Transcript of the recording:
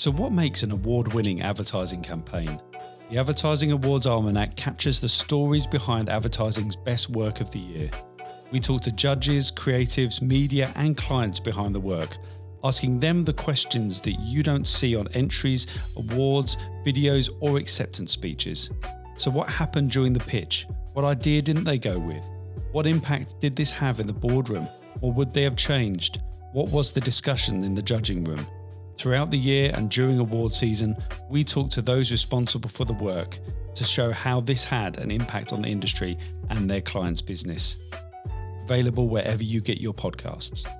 So, what makes an award winning advertising campaign? The Advertising Awards Almanac captures the stories behind advertising's best work of the year. We talk to judges, creatives, media, and clients behind the work, asking them the questions that you don't see on entries, awards, videos, or acceptance speeches. So, what happened during the pitch? What idea didn't they go with? What impact did this have in the boardroom? Or would they have changed? What was the discussion in the judging room? Throughout the year and during award season, we talk to those responsible for the work to show how this had an impact on the industry and their clients' business. Available wherever you get your podcasts.